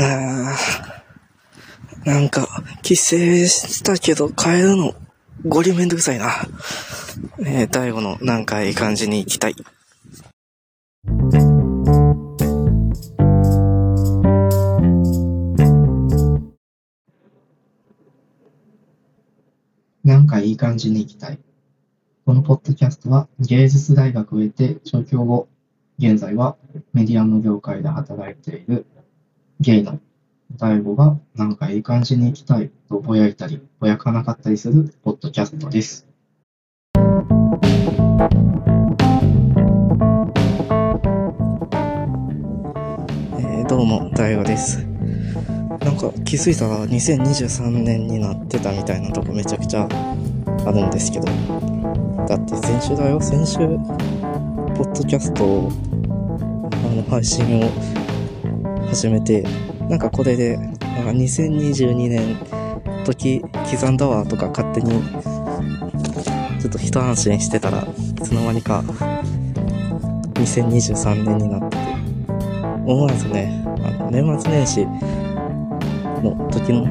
あーなんか、帰省したけど帰るの、ゴリめんどくさいな。えー、大悟のなんかいい感じに行きたい。なんかいい感じに行きたい。このポッドキャストは芸術大学を経て上京後、現在はメディアの業界で働いているゲイの大悟がなんかいい感じに行きたいとぼやいたり、ぼやかなかったりするポッドキャストです。えー、どうも、大悟です。なんか気づいたら2023年になってたみたいなとこめちゃくちゃあるんですけど。だって先週だよ、先週、ポッドキャストを、あの、配信を始めて、なんかこれで、なんか2022年、時刻んだわとか勝手に、ちょっと一安心してたらいつの間にか、2023年になってて、思わずね、あの年末年始の時の、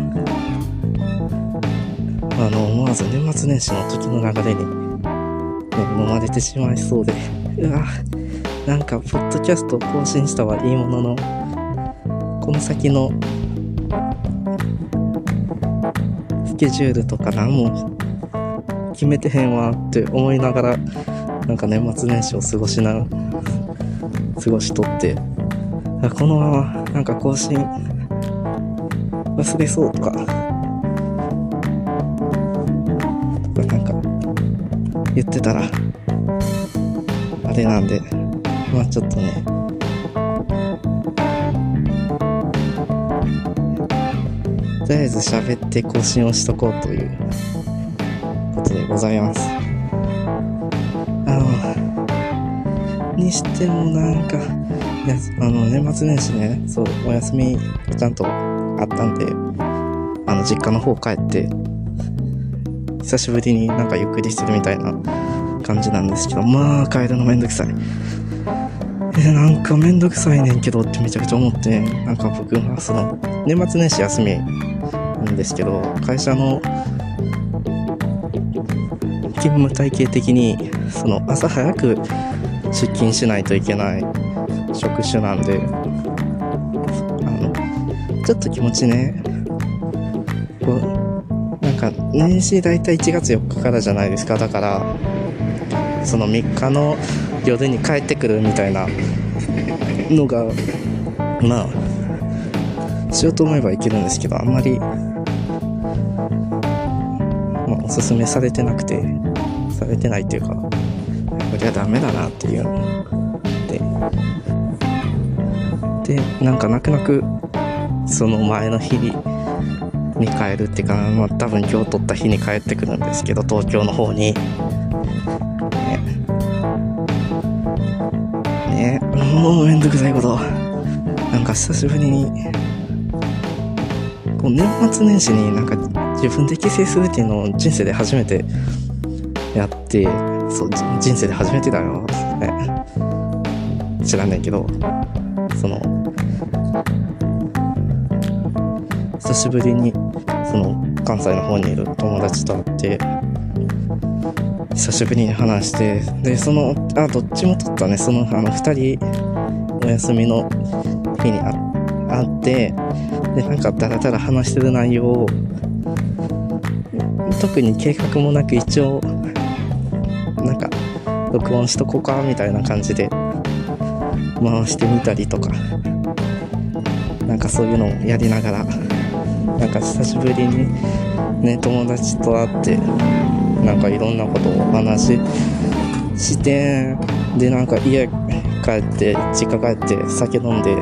あの、思わず年末年始の時の流れに、ね、飲まれてしまいそうで、うわ、なんか、ポッドキャスト更新したはいいものの、この先の、スケジュールとか何も決めてへんわって思いながら、なんか年末年始を過ごしな、過ごしとって、このままなんか更新忘れそうとか、とかなんか言ってたら、あれなんで、まあちょっとね、とりあえず喋って更新をしとこうということでございます。あの、にしてもなんか、いやあの、年末年始ね、そう、お休みちゃんとあったんで、あの、実家の方帰って、久しぶりになんかゆっくりするみたいな感じなんですけど、まあ、帰るのめんどくさい。え、なんかめんどくさいねんけどってめちゃくちゃ思って、なんか僕はその、年末年始休みんですけど、会社の勤務体系的に、その、朝早く出勤しないといけない職種なんで、あの、ちょっと気持ちね、こう、なんか、年始大体1月4日からじゃないですか。だから、その3日の夜に帰ってくるみたいなのが、まあ、しようと思えばいけるんですけど、あんまり、おすすめされてなくて、されてないっていうか、これはダメだなっていうので、で、なんか泣く泣く、その前の日に、に帰るっていうか、まあ多分今日取った日に帰ってくるんですけど、東京の方に。ね。ねもうめんどくさいこと。なんか久しぶりに、こう年末年始になんか自分で帰省するっていうのを人生で初めてやって、そう、人生で初めてだよ。ね。知らんねんけど、その、久しぶりにその関西の方にいる友達と会って久しぶりに話してでそのあどっちも取ったねそのあの2人お休みの日に会ってでなんかダラダラ話してる内容を特に計画もなく一応なんか録音しとこうかみたいな感じで回してみたりとかなんかそういうのをやりながらなんか久しぶりにね友達と会ってなんかいろんなことをお話ししてでなんか家帰って実家帰って酒飲んで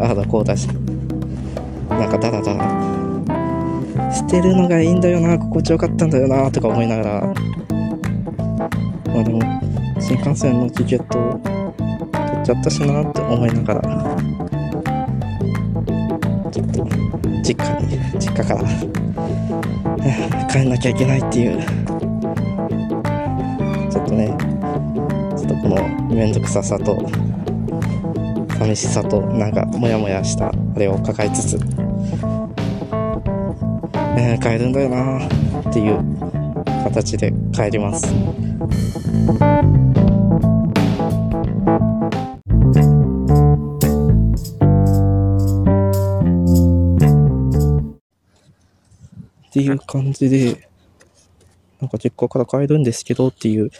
ああだこうだしなんかダラダラしてるのがいいんだよな心地よかったんだよなとか思いながら。まあでも新幹線のチケットを取っちゃったしなって思いながら。ちょっと実家に実家から。帰んなきゃいけないっていう。ちょっとねちょっとこの面倒くささと寂しさとなんかモヤモヤしたあれを抱えつつ、えー、帰るんだよなっていう形で帰ります。っていう感じで、なんか実家から帰るんですけどっていう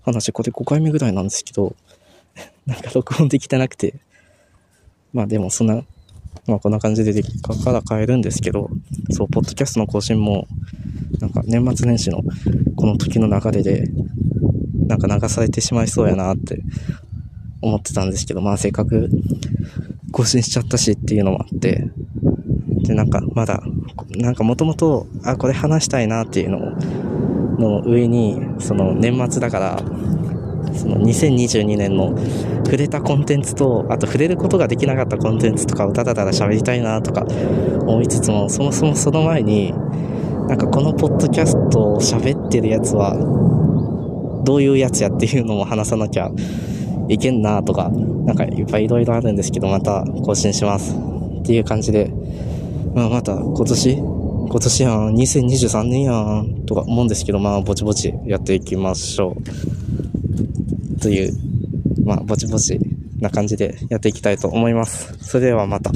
話、これ5回目ぐらいなんですけど、なんか録音できてなくて、まあでもそんな、まあこんな感じで実家から帰るんですけど、そう、ポッドキャストの更新も、なんか年末年始のこの時の流れで、なんか流されてしまいそうやなって思ってたんですけど、まあせっかく更新しちゃったしっていうのもあって、で、なんかまだ、なんかもともと、あ、これ話したいなっていうのの上に、その年末だから、その2022年の触れたコンテンツと、あと触れることができなかったコンテンツとかをただただ喋りたいなとか思いつつも、そもそもその前に、なんかこのポッドキャストを喋ってるやつは、どういうやつやっていうのも話さなきゃいけんなとか、なんかいっぱいいろいろあるんですけど、また更新しますっていう感じで、まあまた今年、今年やん、2023年やん、とか思うんですけど、まあぼちぼちやっていきましょう。という、まあぼちぼちな感じでやっていきたいと思います。それではまた。